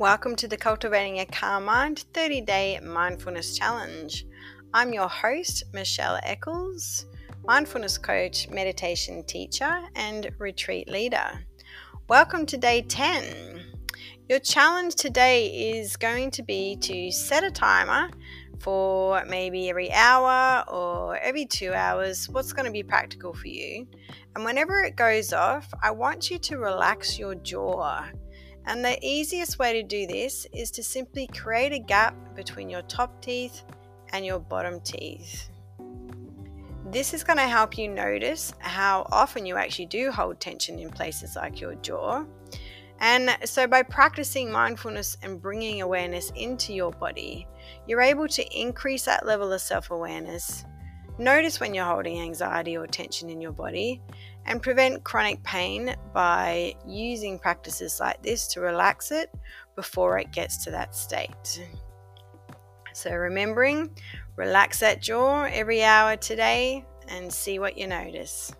Welcome to the Cultivating a Calm Mind 30 Day Mindfulness Challenge. I'm your host, Michelle Eckles, mindfulness coach, meditation teacher, and retreat leader. Welcome to day 10. Your challenge today is going to be to set a timer for maybe every hour or every two hours, what's going to be practical for you. And whenever it goes off, I want you to relax your jaw. And the easiest way to do this is to simply create a gap between your top teeth and your bottom teeth. This is going to help you notice how often you actually do hold tension in places like your jaw. And so, by practicing mindfulness and bringing awareness into your body, you're able to increase that level of self awareness. Notice when you're holding anxiety or tension in your body, and prevent chronic pain by using practices like this to relax it before it gets to that state. So, remembering, relax that jaw every hour today and see what you notice.